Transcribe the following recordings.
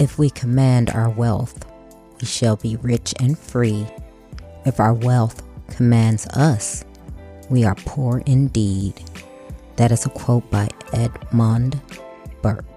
If we command our wealth, we shall be rich and free. If our wealth commands us, we are poor indeed. That is a quote by Edmund Burke.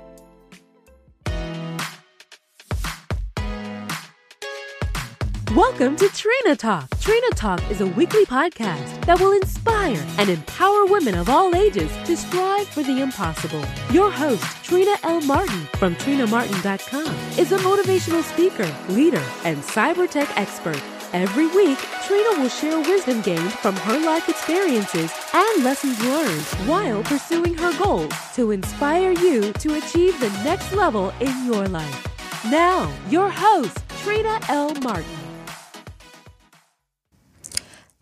Welcome to Trina Talk. Trina Talk is a weekly podcast that will inspire and empower women of all ages to strive for the impossible. Your host, Trina L. Martin from TrinaMartin.com, is a motivational speaker, leader, and cyber tech expert. Every week, Trina will share wisdom gained from her life experiences and lessons learned while pursuing her goals to inspire you to achieve the next level in your life. Now, your host, Trina L. Martin.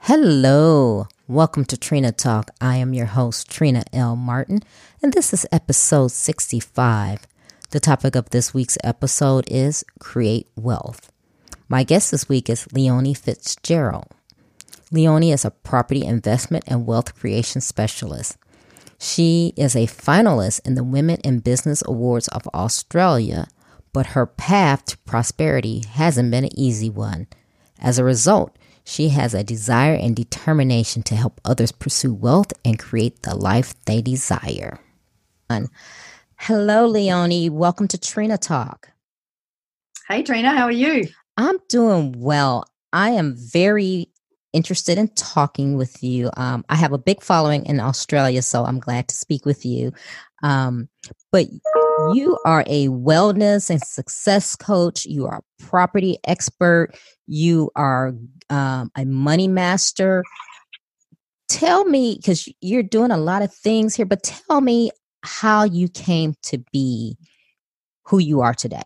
Hello, welcome to Trina Talk. I am your host, Trina L. Martin, and this is episode 65. The topic of this week's episode is Create Wealth. My guest this week is Leonie Fitzgerald. Leonie is a property investment and wealth creation specialist. She is a finalist in the Women in Business Awards of Australia, but her path to prosperity hasn't been an easy one. As a result, she has a desire and determination to help others pursue wealth and create the life they desire. Hello, Leonie. Welcome to Trina Talk. Hey, Trina. How are you? I'm doing well. I am very interested in talking with you. Um, I have a big following in Australia, so I'm glad to speak with you. Um, but you are a wellness and success coach. You are a property expert. You are um, a money master. Tell me, because you're doing a lot of things here, but tell me how you came to be who you are today.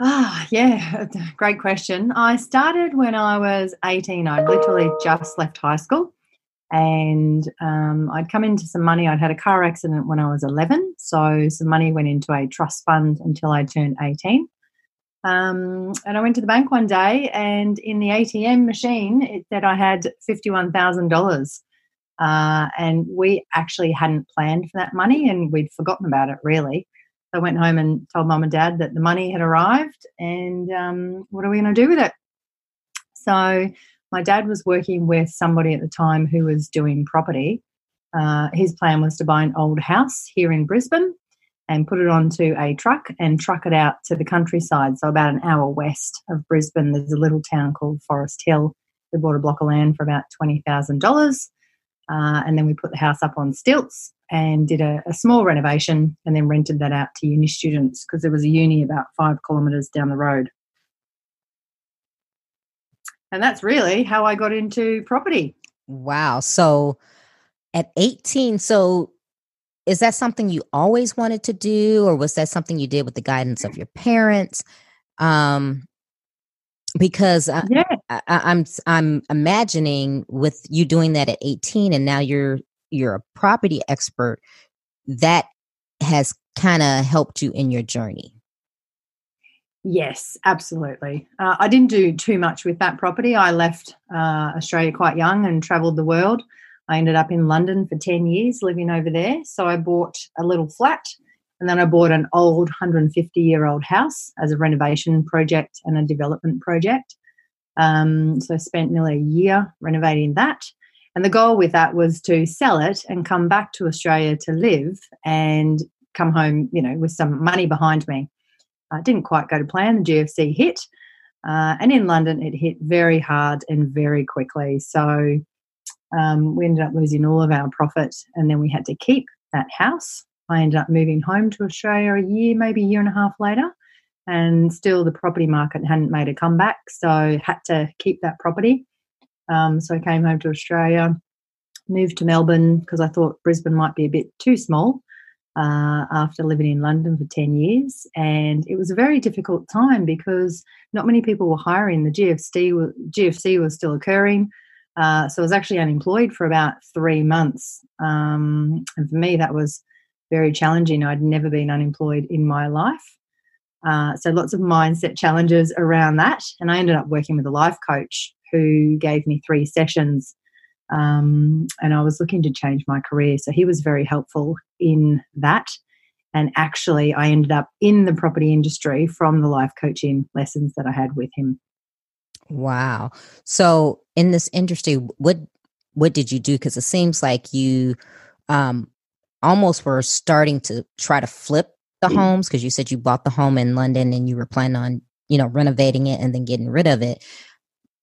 Ah, yeah, great question. I started when I was 18. I literally just left high school and um, I'd come into some money. I'd had a car accident when I was 11, so some money went into a trust fund until I turned 18. Um, and I went to the bank one day, and in the ATM machine, it said I had $51,000. Uh, and we actually hadn't planned for that money, and we'd forgotten about it really. So I went home and told mum and dad that the money had arrived, and um, what are we going to do with it? So my dad was working with somebody at the time who was doing property. Uh, his plan was to buy an old house here in Brisbane and put it onto a truck and truck it out to the countryside. So, about an hour west of Brisbane, there's a little town called Forest Hill. We bought a block of land for about $20,000. Uh, and then we put the house up on stilts and did a, a small renovation and then rented that out to uni students because there was a uni about five kilometres down the road. And that's really how I got into property. Wow. So at 18, so is that something you always wanted to do or was that something you did with the guidance of your parents um because I, yeah. I, I'm I'm imagining with you doing that at 18 and now you're you're a property expert that has kind of helped you in your journey. Yes, absolutely. Uh, I didn't do too much with that property. I left uh, Australia quite young and travelled the world. I ended up in London for 10 years living over there. So I bought a little flat and then I bought an old 150 year old house as a renovation project and a development project. Um, so I spent nearly a year renovating that. And the goal with that was to sell it and come back to Australia to live and come home, you know, with some money behind me. I didn't quite go to plan. The GFC hit. Uh, and in London, it hit very hard and very quickly. So um, we ended up losing all of our profit, and then we had to keep that house. I ended up moving home to Australia a year, maybe a year and a half later, and still the property market hadn't made a comeback, so had to keep that property. Um, so I came home to Australia, moved to Melbourne because I thought Brisbane might be a bit too small. Uh, after living in London for 10 years. And it was a very difficult time because not many people were hiring. The GFC, GFC was still occurring. Uh, so I was actually unemployed for about three months. Um, and for me, that was very challenging. I'd never been unemployed in my life. Uh, so lots of mindset challenges around that. And I ended up working with a life coach who gave me three sessions. Um, and I was looking to change my career. So he was very helpful in that. And actually, I ended up in the property industry from the life coaching lessons that I had with him. Wow. So, in this industry, what what did you do? Because it seems like you um, almost were starting to try to flip the mm-hmm. homes because you said you bought the home in London and you were planning on you know renovating it and then getting rid of it.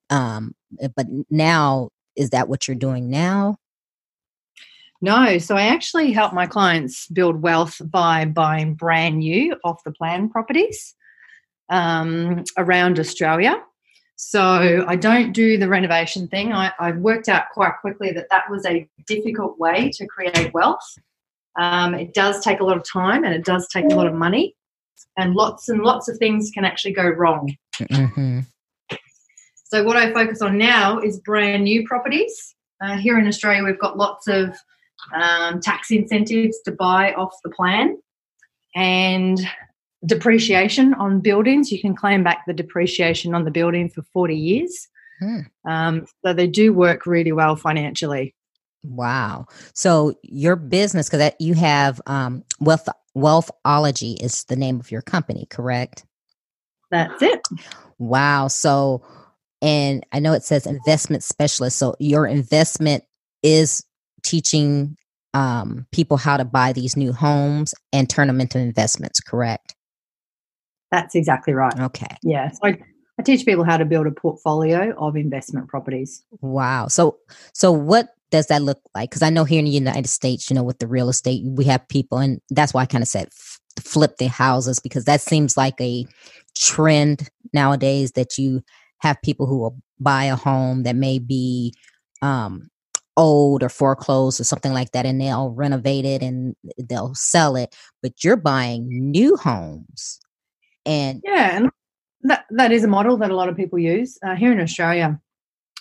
Um, but now, is that what you're doing now? No, so I actually help my clients build wealth by buying brand new off the plan properties um, around Australia. So I don't do the renovation thing. I, I, worked out quite quickly that that was a difficult way to create wealth. Um, it does take a lot of time and it does take a lot of money, and lots and lots of things can actually go wrong. Mm-hmm. So what I focus on now is brand new properties. Uh, here in Australia, we've got lots of um, tax incentives to buy off the plan, and depreciation on buildings. You can claim back the depreciation on the building for 40 years. Hmm. Um, so they do work really well financially. Wow. So your business, because you have um, Wealth Wealthology is the name of your company, correct? That's it. Wow. So, and I know it says investment specialist. So your investment is teaching um, people how to buy these new homes and turn them into investments, correct? That's exactly right. Okay. Yeah. So I, I teach people how to build a portfolio of investment properties. Wow. So so what does that look like? Because I know here in the United States, you know, with the real estate, we have people, and that's why I kind of said f- flip their houses because that seems like a trend nowadays that you have people who will buy a home that may be um, old or foreclosed or something like that, and they'll renovate it and they'll sell it. But you're buying new homes and yeah, and that that is a model that a lot of people use uh, here in Australia.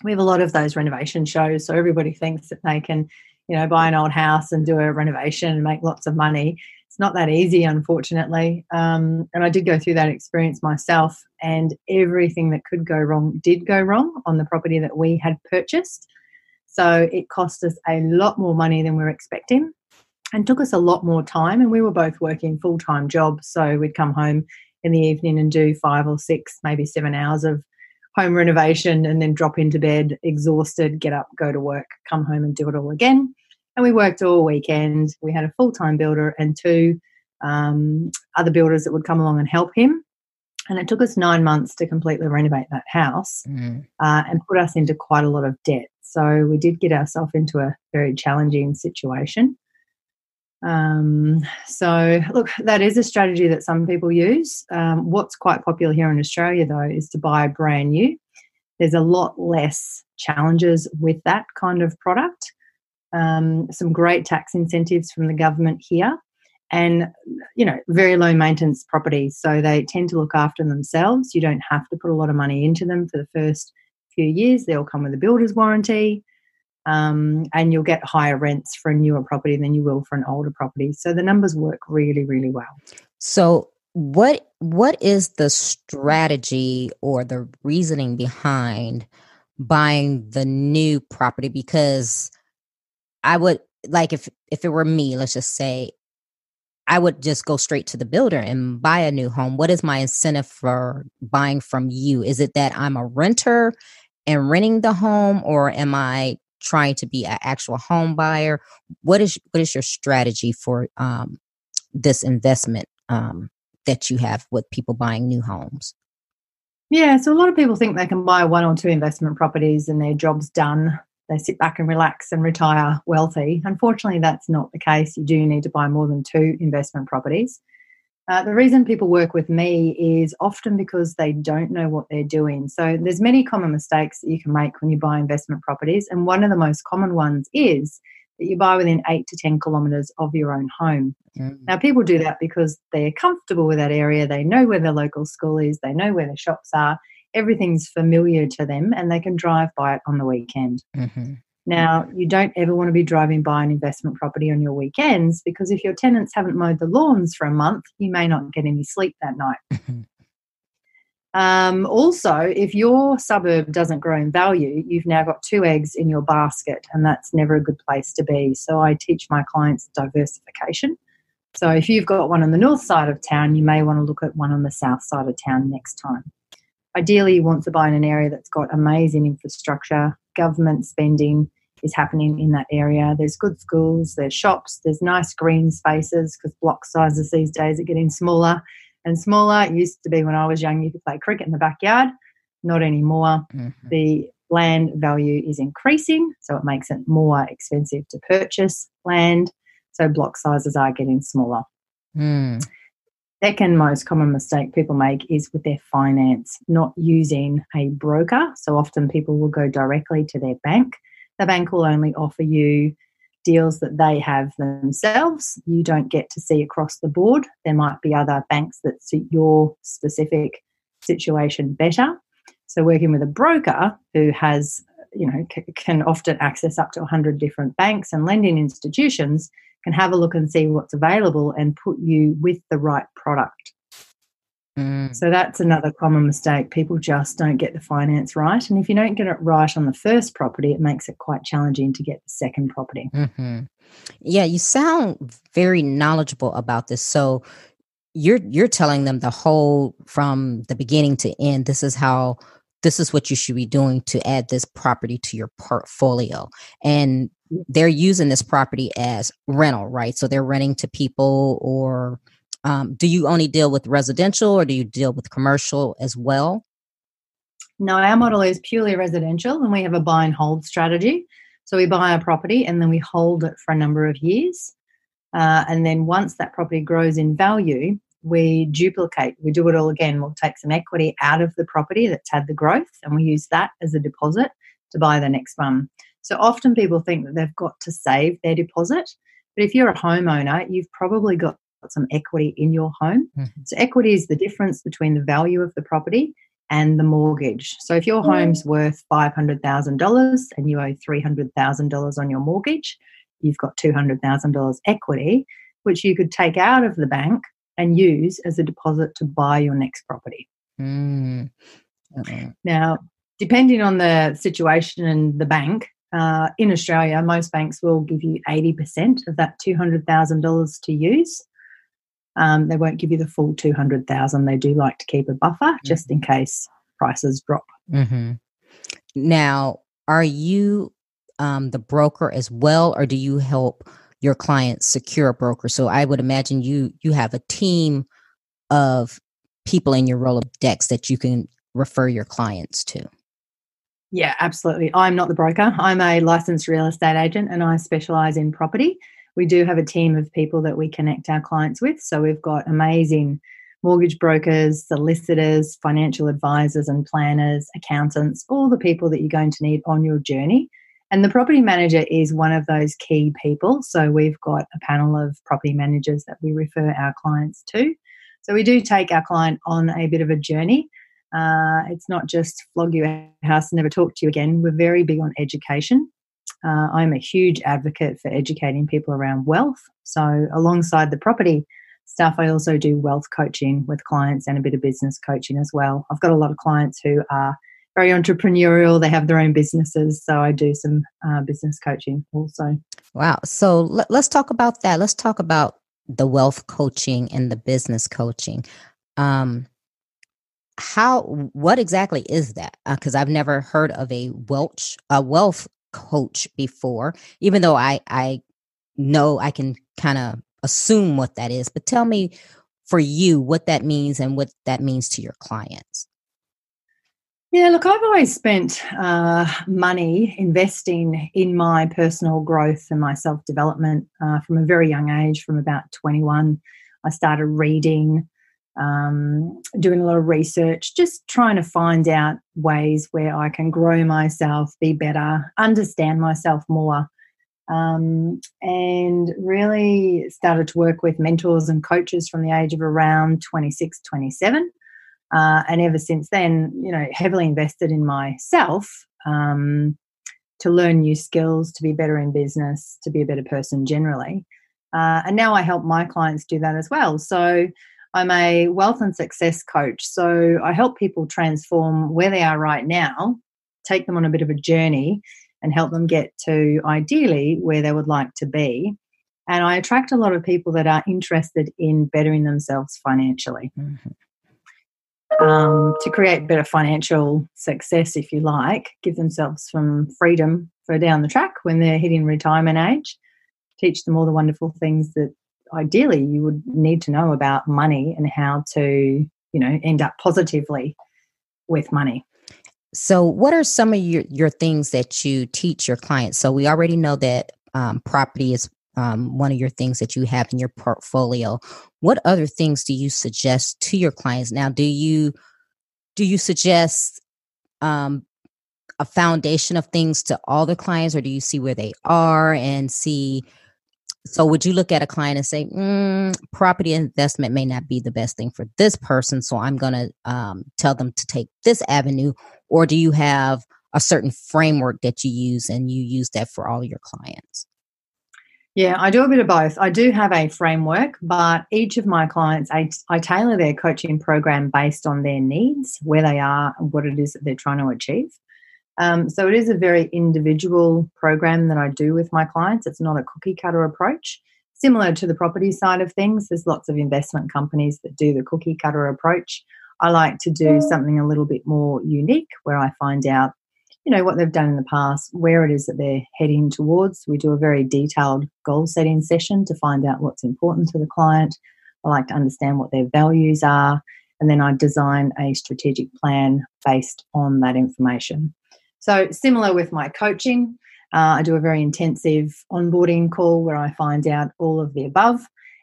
We have a lot of those renovation shows, so everybody thinks that they can, you know, buy an old house and do a renovation and make lots of money. It's not that easy, unfortunately. Um, and I did go through that experience myself, and everything that could go wrong did go wrong on the property that we had purchased. So it cost us a lot more money than we were expecting and took us a lot more time. And we were both working full time jobs. So we'd come home in the evening and do five or six, maybe seven hours of home renovation and then drop into bed exhausted, get up, go to work, come home and do it all again. And we worked all weekend. We had a full time builder and two um, other builders that would come along and help him. And it took us nine months to completely renovate that house mm. uh, and put us into quite a lot of debt. So we did get ourselves into a very challenging situation. Um, so, look, that is a strategy that some people use. Um, what's quite popular here in Australia, though, is to buy brand new. There's a lot less challenges with that kind of product. Um, some great tax incentives from the government here, and you know, very low maintenance properties. So they tend to look after themselves. You don't have to put a lot of money into them for the first few years. They'll come with a builder's warranty um, and you'll get higher rents for a newer property than you will for an older property. So the numbers work really, really well. So what what is the strategy or the reasoning behind buying the new property? Because I would like if if it were me, let's just say I would just go straight to the builder and buy a new home. What is my incentive for buying from you? Is it that I'm a renter and renting the home, or am I trying to be an actual home buyer what is what is your strategy for um, this investment um, that you have with people buying new homes yeah so a lot of people think they can buy one or two investment properties and their job's done they sit back and relax and retire wealthy unfortunately that's not the case you do need to buy more than two investment properties uh, the reason people work with me is often because they don't know what they're doing. So there's many common mistakes that you can make when you buy investment properties, and one of the most common ones is that you buy within eight to ten kilometres of your own home. Mm. Now people do that because they're comfortable with that area. They know where the local school is. They know where the shops are. Everything's familiar to them, and they can drive by it on the weekend. Mm-hmm. Now, you don't ever want to be driving by an investment property on your weekends because if your tenants haven't mowed the lawns for a month, you may not get any sleep that night. um, also, if your suburb doesn't grow in value, you've now got two eggs in your basket, and that's never a good place to be. So, I teach my clients diversification. So if you've got one on the north side of town, you may want to look at one on the south side of town next time. Ideally, you want to buy in an area that's got amazing infrastructure, government spending is happening in that area. There's good schools, there's shops, there's nice green spaces because block sizes these days are getting smaller and smaller. It used to be when I was young, you could play cricket in the backyard, not anymore. Mm-hmm. The land value is increasing, so it makes it more expensive to purchase land. So block sizes are getting smaller. Mm. Second most common mistake people make is with their finance, not using a broker. So often people will go directly to their bank. The bank will only offer you deals that they have themselves. You don't get to see across the board. There might be other banks that suit your specific situation better. So working with a broker who has, you know, c- can often access up to 100 different banks and lending institutions can have a look and see what's available and put you with the right product. Mm. So that's another common mistake. People just don't get the finance right. And if you don't get it right on the first property, it makes it quite challenging to get the second property. Mm-hmm. Yeah, you sound very knowledgeable about this. So you're you're telling them the whole from the beginning to end. This is how this is what you should be doing to add this property to your portfolio. And they're using this property as rental, right? So they're renting to people or um, do you only deal with residential or do you deal with commercial as well? No, our model is purely residential and we have a buy and hold strategy. So we buy a property and then we hold it for a number of years. Uh, and then once that property grows in value, we duplicate, we do it all again. We'll take some equity out of the property that's had the growth and we use that as a deposit to buy the next one. So often people think that they've got to save their deposit. But if you're a homeowner, you've probably got some equity in your home. Mm-hmm. So, equity is the difference between the value of the property and the mortgage. So, if your home's worth $500,000 and you owe $300,000 on your mortgage, you've got $200,000 equity, which you could take out of the bank and use as a deposit to buy your next property. Mm. Now, depending on the situation and the bank, uh, in Australia, most banks will give you 80% of that $200,000 to use. Um, they won't give you the full 200,000. They do like to keep a buffer mm-hmm. just in case prices drop. Mm-hmm. Now, are you um, the broker as well, or do you help your clients secure a broker? So I would imagine you you have a team of people in your Rolodex that you can refer your clients to. Yeah, absolutely. I'm not the broker. I'm a licensed real estate agent and I specialize in property we do have a team of people that we connect our clients with. So we've got amazing mortgage brokers, solicitors, financial advisors, and planners, accountants, all the people that you're going to need on your journey. And the property manager is one of those key people. So we've got a panel of property managers that we refer our clients to. So we do take our client on a bit of a journey. Uh, it's not just flog you house and never talk to you again. We're very big on education. Uh, I'm a huge advocate for educating people around wealth. So, alongside the property stuff, I also do wealth coaching with clients and a bit of business coaching as well. I've got a lot of clients who are very entrepreneurial, they have their own businesses. So, I do some uh, business coaching also. Wow. So, let, let's talk about that. Let's talk about the wealth coaching and the business coaching. Um, how what exactly is that because uh, i've never heard of a welch a wealth coach before, even though I I know I can kind of assume what that is. But tell me for you what that means and what that means to your clients. Yeah, look, I've always spent uh, money investing in my personal growth and my self development uh, from a very young age. From about 21, I started reading, um, doing a lot of research, just trying to find out ways where I can grow myself, be better, understand myself more. Um, and really started to work with mentors and coaches from the age of around 26, 27. Uh, and ever since then, you know, heavily invested in myself um, to learn new skills, to be better in business, to be a better person generally. Uh, and now I help my clients do that as well. So I'm a wealth and success coach. So I help people transform where they are right now, take them on a bit of a journey, and help them get to ideally where they would like to be. And I attract a lot of people that are interested in bettering themselves financially. Mm-hmm. Um, to create better financial success, if you like, give themselves some freedom for down the track when they're hitting retirement age. Teach them all the wonderful things that ideally you would need to know about money and how to, you know, end up positively with money. So, what are some of your, your things that you teach your clients? So, we already know that um, property is um, one of your things that you have in your portfolio. What other things do you suggest to your clients? Now, do you do you suggest um, a foundation of things to all the clients, or do you see where they are and see so, would you look at a client and say, mm, property investment may not be the best thing for this person, so I'm going to um, tell them to take this avenue? Or do you have a certain framework that you use and you use that for all your clients? Yeah, I do a bit of both. I do have a framework, but each of my clients, I, I tailor their coaching program based on their needs, where they are, and what it is that they're trying to achieve. Um, so it is a very individual program that I do with my clients. It's not a cookie cutter approach. Similar to the property side of things, there's lots of investment companies that do the cookie cutter approach. I like to do something a little bit more unique where I find out, you know, what they've done in the past, where it is that they're heading towards. We do a very detailed goal setting session to find out what's important to the client. I like to understand what their values are, and then I design a strategic plan based on that information. So, similar with my coaching, uh, I do a very intensive onboarding call where I find out all of the above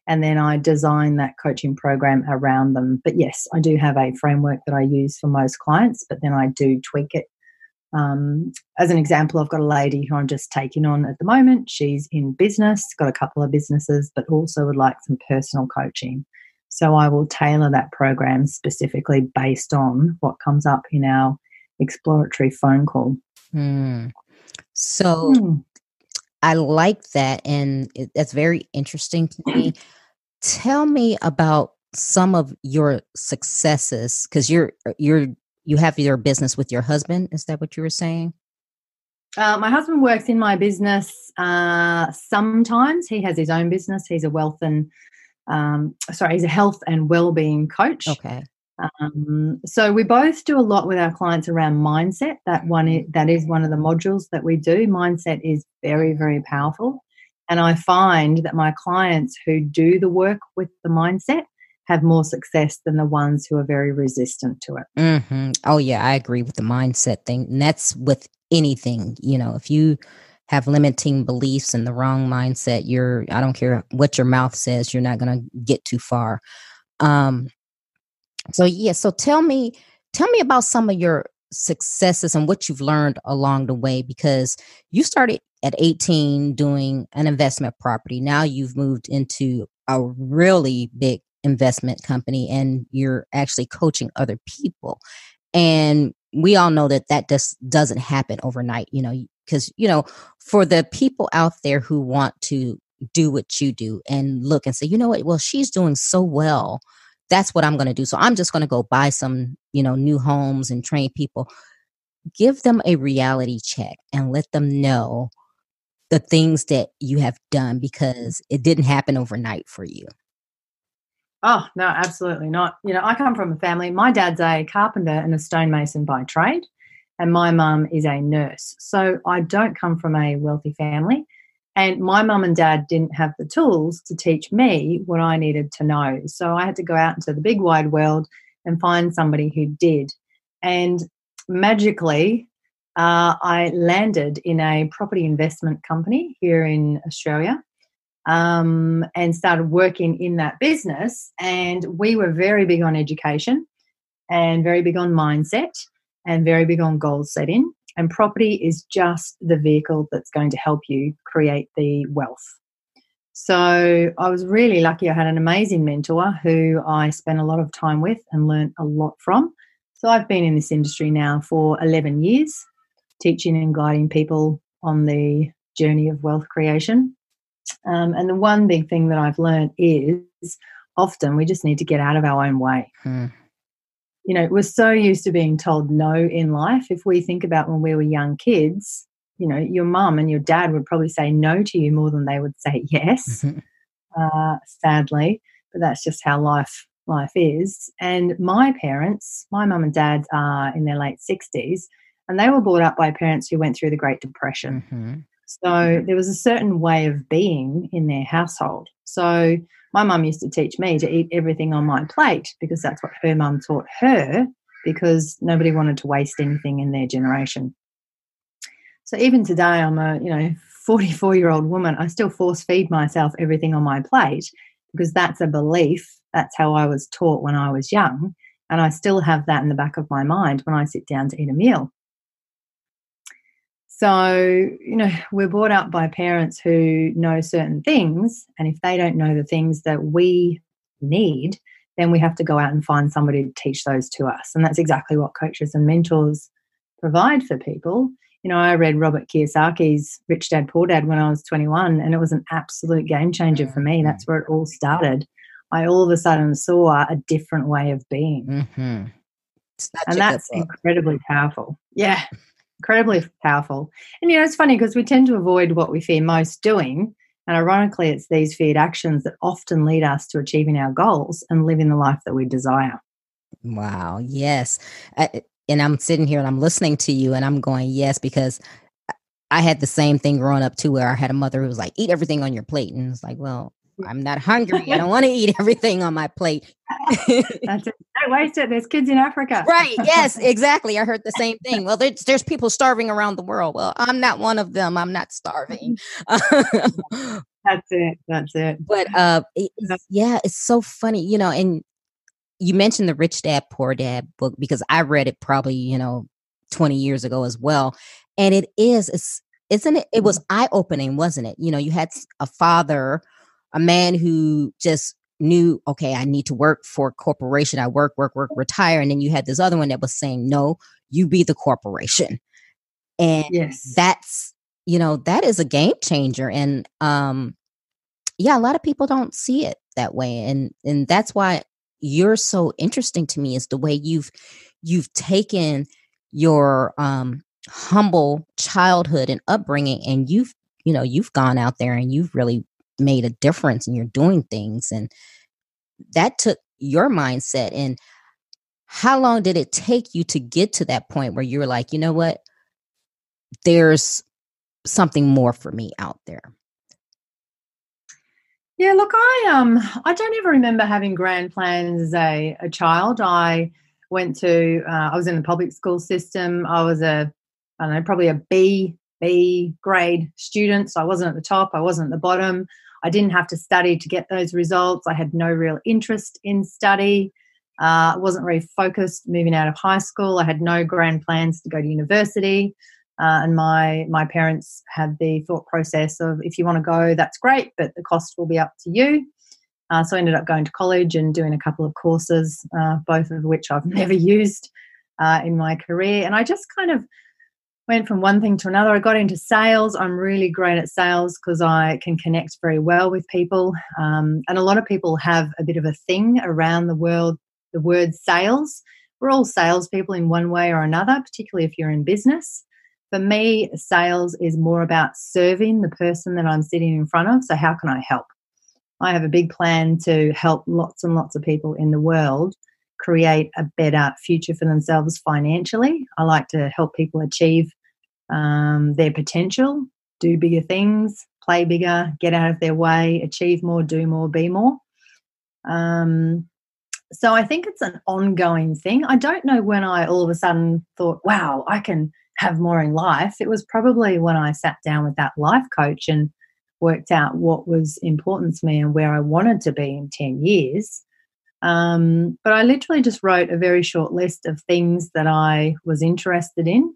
and then I design that coaching program around them. But yes, I do have a framework that I use for most clients, but then I do tweak it. Um, as an example, I've got a lady who I'm just taking on at the moment. She's in business, got a couple of businesses, but also would like some personal coaching. So I will tailor that program specifically based on what comes up in our exploratory phone call. Mm. So mm. I like that. And it, that's very interesting to me. Tell me about some of your successes because you're, you're, you have your business with your husband. Is that what you were saying? Uh, my husband works in my business uh, sometimes. He has his own business. He's a wealth and um, sorry, he's a health and well-being coach. Okay. Um, so we both do a lot with our clients around mindset. That one is, that is one of the modules that we do. Mindset is very very powerful, and I find that my clients who do the work with the mindset have more success than the ones who are very resistant to it. Mm-hmm. Oh yeah, I agree with the mindset thing, and that's with anything. You know, if you have limiting beliefs and the wrong mindset, you're I don't care what your mouth says, you're not going to get too far. Um, so yeah, so tell me tell me about some of your successes and what you've learned along the way because you started at 18 doing an investment property. Now you've moved into a really big investment company and you're actually coaching other people. And we all know that that just doesn't happen overnight, you know, because, you know, for the people out there who want to do what you do and look and say, you know what, well, she's doing so well that's what I'm going to do. So I'm just going to go buy some, you know, new homes and train people. Give them a reality check and let them know the things that you have done because it didn't happen overnight for you. Oh, no, absolutely not. You know, I come from a family, my dad's a carpenter and a stonemason by trade, and my mum is a nurse. So I don't come from a wealthy family. And my mum and dad didn't have the tools to teach me what I needed to know. So I had to go out into the big wide world and find somebody who did. And magically, uh, I landed in a property investment company here in Australia um, and started working in that business. And we were very big on education and very big on mindset and very big on goal setting and property is just the vehicle that's going to help you create the wealth. So I was really lucky. I had an amazing mentor who I spent a lot of time with and learned a lot from. So I've been in this industry now for 11 years, teaching and guiding people on the journey of wealth creation. Um, and the one big thing that I've learned is often we just need to get out of our own way. Hmm you know, we're so used to being told no in life. If we think about when we were young kids, you know, your mum and your dad would probably say no to you more than they would say yes, uh, sadly. But that's just how life life is. And my parents, my mum and dad are in their late sixties, and they were brought up by parents who went through the Great Depression. Mhm. So there was a certain way of being in their household. So my mum used to teach me to eat everything on my plate because that's what her mum taught her because nobody wanted to waste anything in their generation. So even today I'm a, you know, 44 year old woman, I still force feed myself everything on my plate because that's a belief. That's how I was taught when I was young. And I still have that in the back of my mind when I sit down to eat a meal. So, you know, we're brought up by parents who know certain things. And if they don't know the things that we need, then we have to go out and find somebody to teach those to us. And that's exactly what coaches and mentors provide for people. You know, I read Robert Kiyosaki's Rich Dad Poor Dad when I was 21, and it was an absolute game changer for me. That's where it all started. I all of a sudden saw a different way of being Mhm. And that's book. incredibly powerful. Yeah, incredibly powerful. And you know, it's funny because we tend to avoid what we fear most doing. And ironically, it's these feared actions that often lead us to achieving our goals and living the life that we desire. Wow. Yes. Uh, I, and I'm sitting here and I'm listening to you and I'm going, yes, because I- I had the same thing growing up too, where I had a mother who was like, eat everything on your plate. And it's like, well, I'm not hungry. I don't want to eat everything on my plate. That's it. Don't waste it. There's kids in Africa. right. Yes, exactly. I heard the same thing. Well, there's, there's people starving around the world. Well, I'm not one of them. I'm not starving. That's it. That's it. but uh it- yeah it's so funny you know and you mentioned the rich dad poor dad book because i read it probably you know 20 years ago as well and it is it's isn't it it was eye-opening wasn't it you know you had a father a man who just knew okay i need to work for a corporation i work work work retire and then you had this other one that was saying no you be the corporation and Yes. that's you know that is a game changer and um yeah a lot of people don't see it that way and and that's why you're so interesting to me is the way you've you've taken your um humble childhood and upbringing and you've you know you've gone out there and you've really made a difference and you're doing things and that took your mindset and how long did it take you to get to that point where you were like you know what there's something more for me out there Yeah, look, I um I don't ever remember having grand plans as a, a child. I went to uh, I was in the public school system. I was a I don't know, probably a B B grade student. So I wasn't at the top, I wasn't at the bottom. I didn't have to study to get those results. I had no real interest in study. Uh, I wasn't very focused moving out of high school. I had no grand plans to go to university. Uh, and my my parents had the thought process of if you want to go, that's great, but the cost will be up to you. Uh, so I ended up going to college and doing a couple of courses, uh, both of which I've never used uh, in my career. And I just kind of went from one thing to another. I got into sales. I'm really great at sales because I can connect very well with people. Um, and a lot of people have a bit of a thing around the world, the word sales. We're all salespeople in one way or another, particularly if you're in business. For me, sales is more about serving the person that I'm sitting in front of. So, how can I help? I have a big plan to help lots and lots of people in the world create a better future for themselves financially. I like to help people achieve um, their potential, do bigger things, play bigger, get out of their way, achieve more, do more, be more. Um, so I think it's an ongoing thing. I don't know when I all of a sudden thought, wow, I can have more in life. It was probably when I sat down with that life coach and worked out what was important to me and where I wanted to be in 10 years. Um, but I literally just wrote a very short list of things that I was interested in.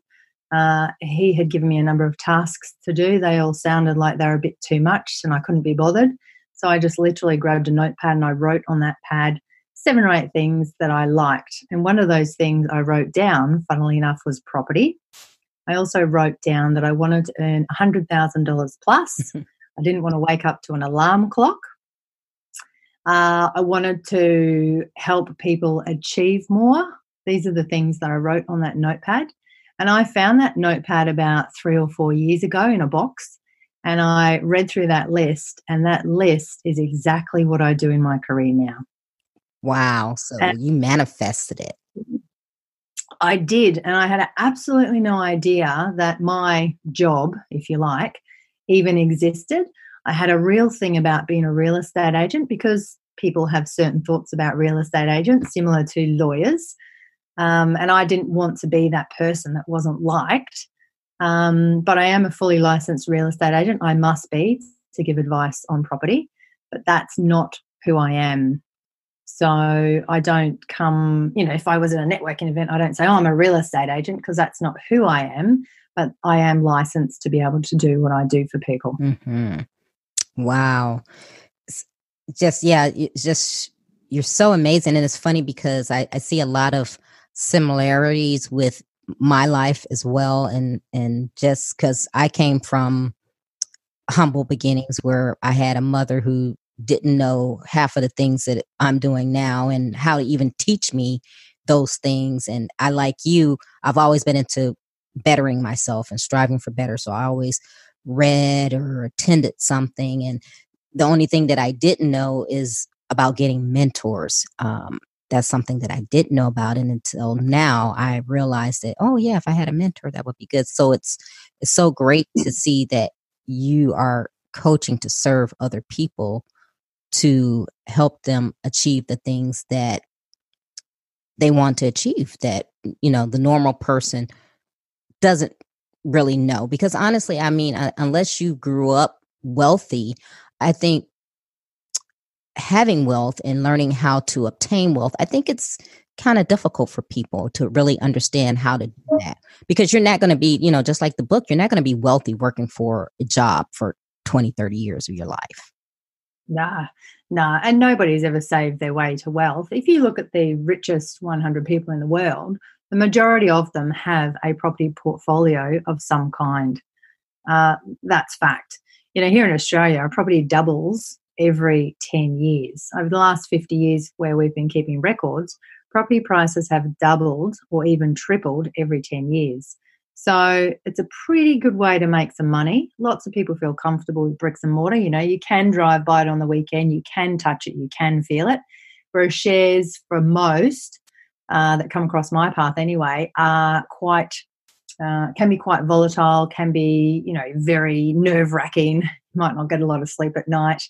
Uh, he had given me a number of tasks to do. They all sounded like they were a bit too much and I couldn't be bothered. So I just literally grabbed a notepad and I wrote on that pad seven or eight things that I liked. And one of those things I wrote down, funnily enough, was property. I also wrote down that I wanted to earn $100,000 plus. I didn't want to wake up to an alarm clock. Uh, I wanted to help people achieve more. These are the things that I wrote on that notepad. And I found that notepad about three or four years ago in a box. And I read through that list, and that list is exactly what I do in my career now. Wow. So and you manifested it. I did. And I had absolutely no idea that my job, if you like, even existed. I had a real thing about being a real estate agent because people have certain thoughts about real estate agents, similar to lawyers. Um, and I didn't want to be that person that wasn't liked. Um, but I am a fully licensed real estate agent. I must be to give advice on property, but that's not who I am. So I don't come, you know, if I was at a networking event, I don't say, oh, I'm a real estate agent because that's not who I am, but I am licensed to be able to do what I do for people. Mm-hmm. Wow. Just, yeah, just, you're so amazing. And it's funny because I, I see a lot of similarities with my life as well and and just because i came from humble beginnings where i had a mother who didn't know half of the things that i'm doing now and how to even teach me those things and i like you i've always been into bettering myself and striving for better so i always read or attended something and the only thing that i didn't know is about getting mentors um, that's something that I didn't know about. And until now, I realized that, oh, yeah, if I had a mentor, that would be good. So it's, it's so great to see that you are coaching to serve other people to help them achieve the things that they want to achieve that, you know, the normal person doesn't really know. Because honestly, I mean, uh, unless you grew up wealthy, I think having wealth and learning how to obtain wealth, I think it's kind of difficult for people to really understand how to do that because you're not going to be, you know, just like the book, you're not going to be wealthy working for a job for 20, 30 years of your life. Nah, nah. And nobody's ever saved their way to wealth. If you look at the richest 100 people in the world, the majority of them have a property portfolio of some kind. Uh, that's fact. You know, here in Australia, a property doubles every 10 years. Over the last 50 years, where we've been keeping records, property prices have doubled or even tripled every 10 years. So it's a pretty good way to make some money. Lots of people feel comfortable with bricks and mortar. You know, you can drive by it on the weekend, you can touch it, you can feel it. Whereas shares, for most uh, that come across my path anyway, are quite uh, can be quite volatile, can be you know very nerve wracking. Might not get a lot of sleep at night.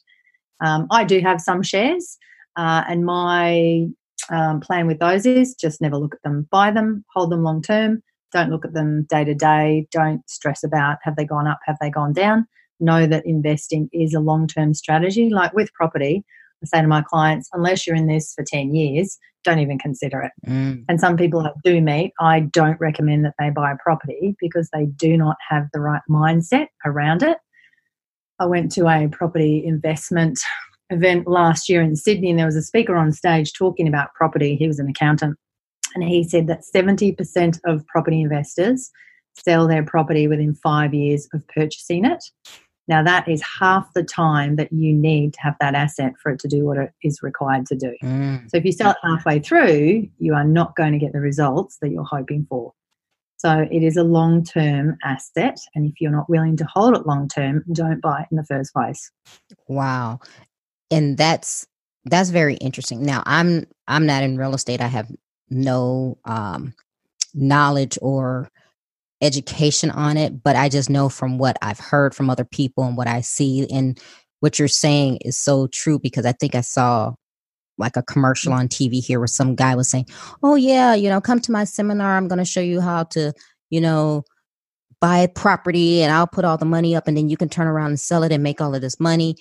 Um, I do have some shares, uh, and my um, plan with those is just never look at them, buy them, hold them long term. Don't look at them day to day. Don't stress about have they gone up, have they gone down. Know that investing is a long term strategy. Like with property, I say to my clients, unless you're in this for 10 years, don't even consider it. Mm. And some people I do meet, I don't recommend that they buy a property because they do not have the right mindset around it. I went to a property investment event last year in Sydney, and there was a speaker on stage talking about property. He was an accountant, and he said that 70% of property investors sell their property within five years of purchasing it. Now, that is half the time that you need to have that asset for it to do what it is required to do. Mm. So, if you sell it halfway through, you are not going to get the results that you're hoping for. So it is a long term asset. And if you're not willing to hold it long term, don't buy it in the first place. Wow. And that's that's very interesting. Now I'm I'm not in real estate. I have no um knowledge or education on it, but I just know from what I've heard from other people and what I see and what you're saying is so true because I think I saw like a commercial mm. on TV here where some guy was saying, "Oh yeah, you know, come to my seminar. I'm going to show you how to, you know, buy property and I'll put all the money up and then you can turn around and sell it and make all of this money."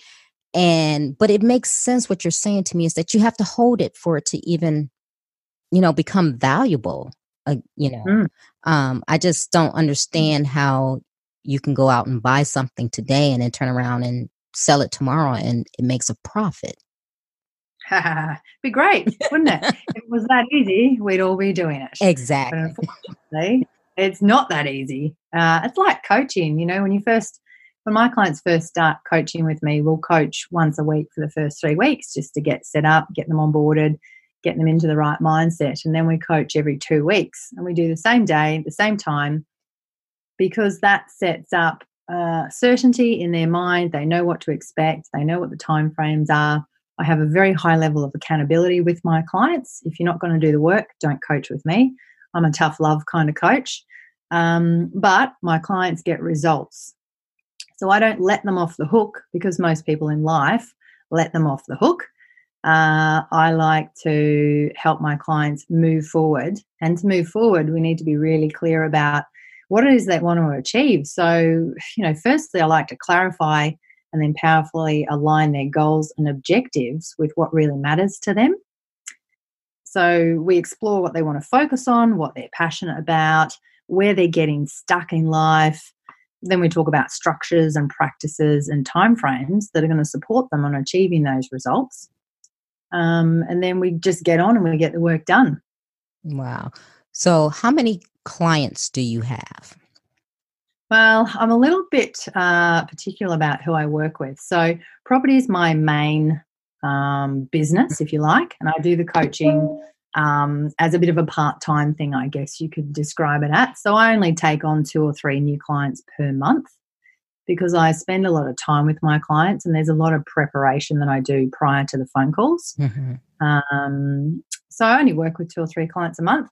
And but it makes sense what you're saying to me is that you have to hold it for it to even you know become valuable. Uh, you know. Mm. Um I just don't understand how you can go out and buy something today and then turn around and sell it tomorrow and it makes a profit. be great, wouldn't it? if it was that easy, we'd all be doing it. Exactly. But unfortunately, it's not that easy. Uh, it's like coaching. You know, when you first, when my clients first start coaching with me, we'll coach once a week for the first three weeks just to get set up, get them onboarded, get them into the right mindset. And then we coach every two weeks and we do the same day, the same time, because that sets up uh, certainty in their mind. They know what to expect, they know what the time frames are. I have a very high level of accountability with my clients. If you're not going to do the work, don't coach with me. I'm a tough love kind of coach. Um, but my clients get results. So I don't let them off the hook because most people in life let them off the hook. Uh, I like to help my clients move forward. And to move forward, we need to be really clear about what it is they want to achieve. So, you know, firstly, I like to clarify and then powerfully align their goals and objectives with what really matters to them. So, we explore what they want to focus on, what they're passionate about, where they're getting stuck in life. Then we talk about structures and practices and timeframes that are going to support them on achieving those results. Um, and then we just get on and we get the work done. Wow. So, how many clients do you have? Well, I'm a little bit uh, particular about who I work with. So, property is my main um, business, if you like, and I do the coaching um, as a bit of a part time thing, I guess you could describe it at. So, I only take on two or three new clients per month because I spend a lot of time with my clients and there's a lot of preparation that I do prior to the phone calls. Mm-hmm. Um, so I only work with two or three clients a month.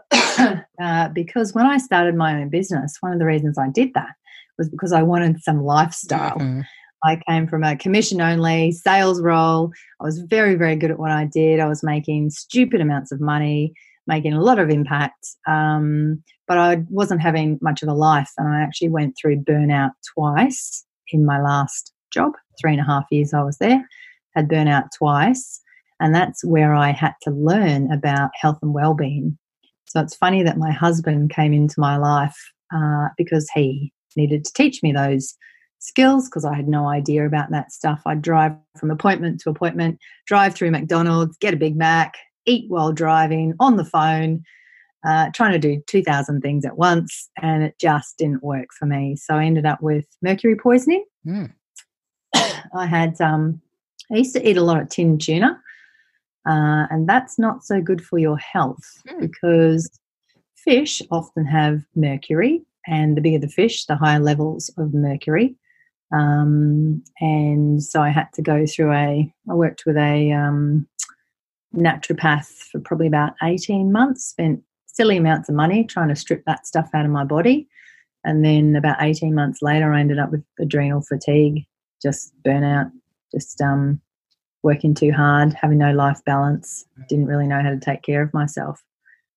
uh, because when I started my own business, one of the reasons I did that was because I wanted some lifestyle. Mm-hmm. I came from a commission only sales role. I was very, very good at what I did. I was making stupid amounts of money, making a lot of impact. Um, but I wasn't having much of a life. And I actually went through burnout twice in my last job. Three and a half years I was there, had burnout twice. And that's where I had to learn about health and well-being. So it's funny that my husband came into my life uh, because he needed to teach me those skills because I had no idea about that stuff. I'd drive from appointment to appointment, drive through McDonald's, get a Big Mac, eat while driving, on the phone, uh, trying to do 2,000 things at once, and it just didn't work for me. So I ended up with mercury poisoning. Mm. I had, um, I used to eat a lot of tin tuna, uh, and that's not so good for your health mm. because fish often have mercury, and the bigger the fish, the higher levels of mercury. Um, and so I had to go through a, I worked with a um, naturopath for probably about 18 months, spent silly amounts of money trying to strip that stuff out of my body. And then about 18 months later, I ended up with adrenal fatigue, just burnout, just um, working too hard, having no life balance, didn't really know how to take care of myself.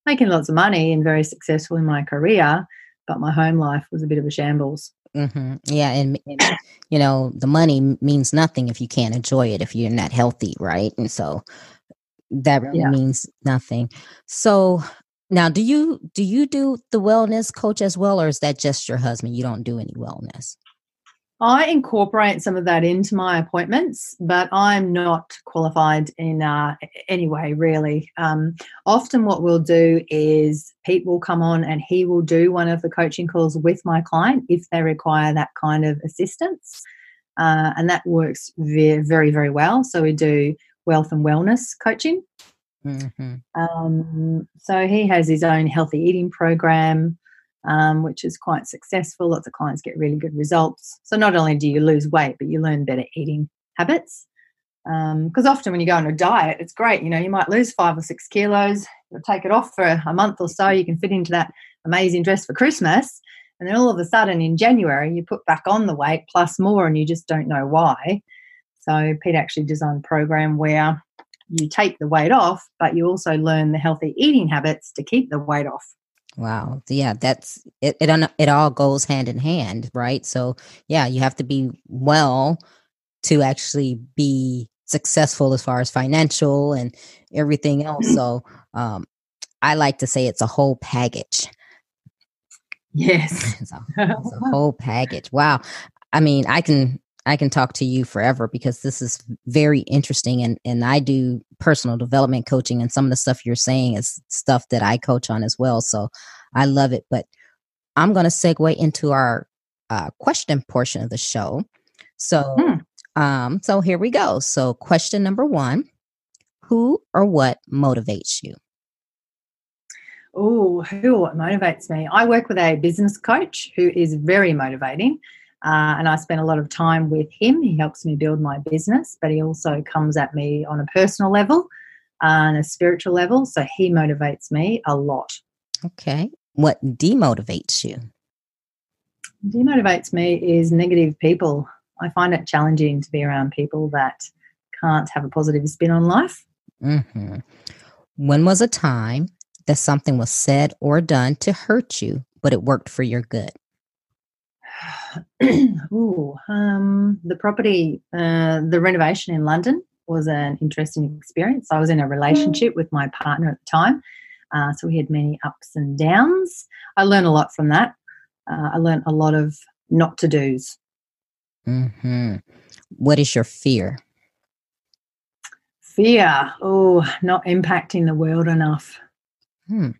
Making lots of money and very successful in my career, but my home life was a bit of a shambles. Mm-hmm. Yeah, and, and, you know the money means nothing if you can't enjoy it if you're not healthy, right? And so that really yeah. means nothing. So now, do you do you do the wellness coach as well, or is that just your husband? You don't do any wellness. I incorporate some of that into my appointments, but I'm not qualified in uh, any way, really. Um, often, what we'll do is Pete will come on and he will do one of the coaching calls with my client if they require that kind of assistance. Uh, and that works very, very, very well. So, we do wealth and wellness coaching. Mm-hmm. Um, so, he has his own healthy eating program um, which is quite successful. Lots of clients get really good results. So not only do you lose weight, but you learn better eating habits. Because um, often when you go on a diet, it's great. You know, you might lose five or six kilos. You'll take it off for a month or so. You can fit into that amazing dress for Christmas. And then all of a sudden in January, you put back on the weight plus more and you just don't know why. So Pete actually designed a program where you take the weight off, but you also learn the healthy eating habits to keep the weight off. Wow. Yeah, that's it, it it all goes hand in hand, right? So, yeah, you have to be well to actually be successful as far as financial and everything else. So, um I like to say it's a whole package. Yes. it's, a, it's a whole package. Wow. I mean, I can I can talk to you forever because this is very interesting and and I do personal development coaching and some of the stuff you're saying is stuff that I coach on as well. So I love it. But I'm going to segue into our uh, question portion of the show. So, hmm. um, so here we go. So, question number one: Who or what motivates you? Oh, who or what motivates me? I work with a business coach who is very motivating. Uh, and I spend a lot of time with him. He helps me build my business, but he also comes at me on a personal level and a spiritual level. So he motivates me a lot. Okay. What demotivates you? Demotivates me is negative people. I find it challenging to be around people that can't have a positive spin on life. Mm-hmm. When was a time that something was said or done to hurt you, but it worked for your good? Ooh, um, the property, uh, the renovation in London was an interesting experience. I was in a relationship with my partner at the time, uh, so we had many ups and downs. I learned a lot from that. Uh, I learned a lot of not to dos. Mm-hmm. What is your fear? Fear. Oh, not impacting the world enough. Hmm.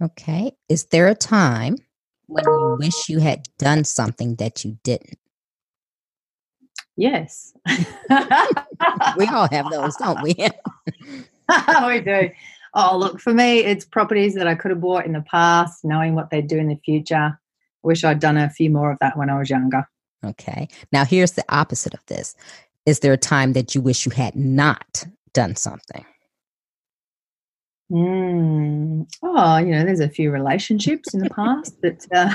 Okay. Is there a time when you wish you had done something that you didn't? Yes. we all have those, don't we? we do. Oh, look, for me, it's properties that I could have bought in the past, knowing what they'd do in the future. Wish I'd done a few more of that when I was younger. Okay. Now, here's the opposite of this. Is there a time that you wish you had not done something? Mm. Oh, you know, there's a few relationships in the past that, uh,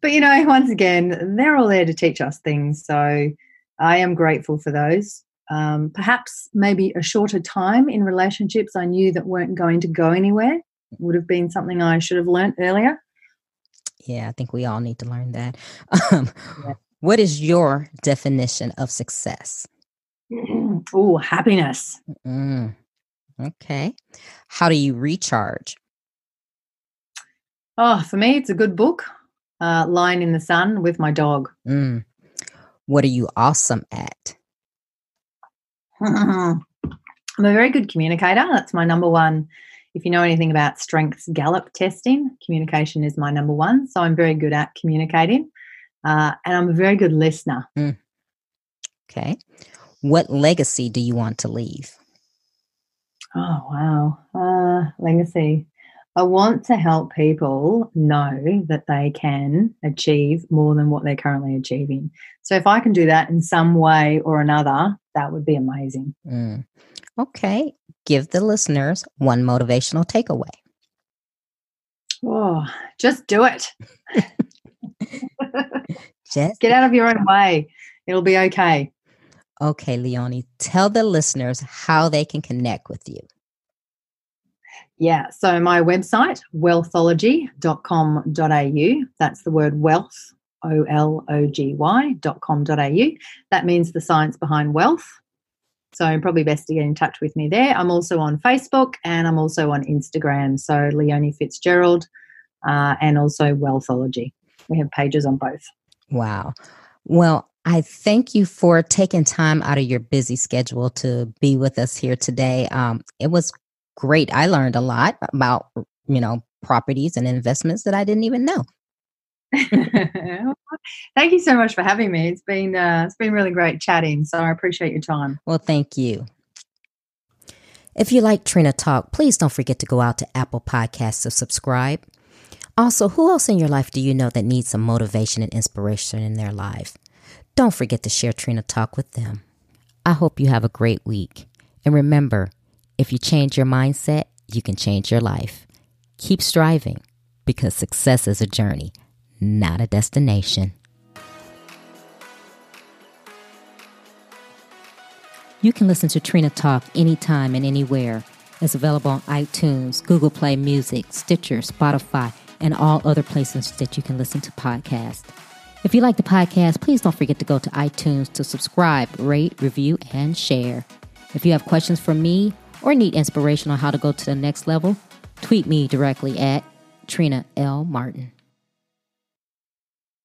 but you know, once again, they're all there to teach us things. So I am grateful for those. Um, perhaps maybe a shorter time in relationships I knew that weren't going to go anywhere would have been something I should have learned earlier. Yeah, I think we all need to learn that. Um, yeah. What is your definition of success? oh, happiness. Mm. Okay. How do you recharge? Oh, for me, it's a good book, uh, Lying in the Sun with my dog. Mm. What are you awesome at? I'm a very good communicator. That's my number one. If you know anything about strengths Gallup testing, communication is my number one. So I'm very good at communicating. Uh, and I'm a very good listener. Mm. Okay. What legacy do you want to leave? Oh, wow. Uh, legacy. I want to help people know that they can achieve more than what they're currently achieving. So if I can do that in some way or another, that would be amazing. Mm. Okay. Give the listeners one motivational takeaway. Oh, just do it. just get out of your own way. It'll be okay. Okay, Leonie, tell the listeners how they can connect with you. Yeah, so my website, wealthology.com.au, that's the word wealth, O L O G Y.com.au. That means the science behind wealth. So probably best to get in touch with me there. I'm also on Facebook and I'm also on Instagram. So Leonie Fitzgerald uh, and also Wealthology. We have pages on both. Wow. Well, I thank you for taking time out of your busy schedule to be with us here today. Um, it was great. I learned a lot about, you know, properties and investments that I didn't even know. thank you so much for having me. It's been uh, it's been really great chatting. So I appreciate your time. Well, thank you. If you like Trina Talk, please don't forget to go out to Apple Podcasts to subscribe. Also, who else in your life do you know that needs some motivation and inspiration in their life? Don't forget to share Trina Talk with them. I hope you have a great week. And remember, if you change your mindset, you can change your life. Keep striving because success is a journey, not a destination. You can listen to Trina Talk anytime and anywhere. It's available on iTunes, Google Play Music, Stitcher, Spotify, and all other places that you can listen to podcasts. If you like the podcast, please don't forget to go to iTunes to subscribe, rate, review, and share. If you have questions for me or need inspiration on how to go to the next level, tweet me directly at Trina L. Martin.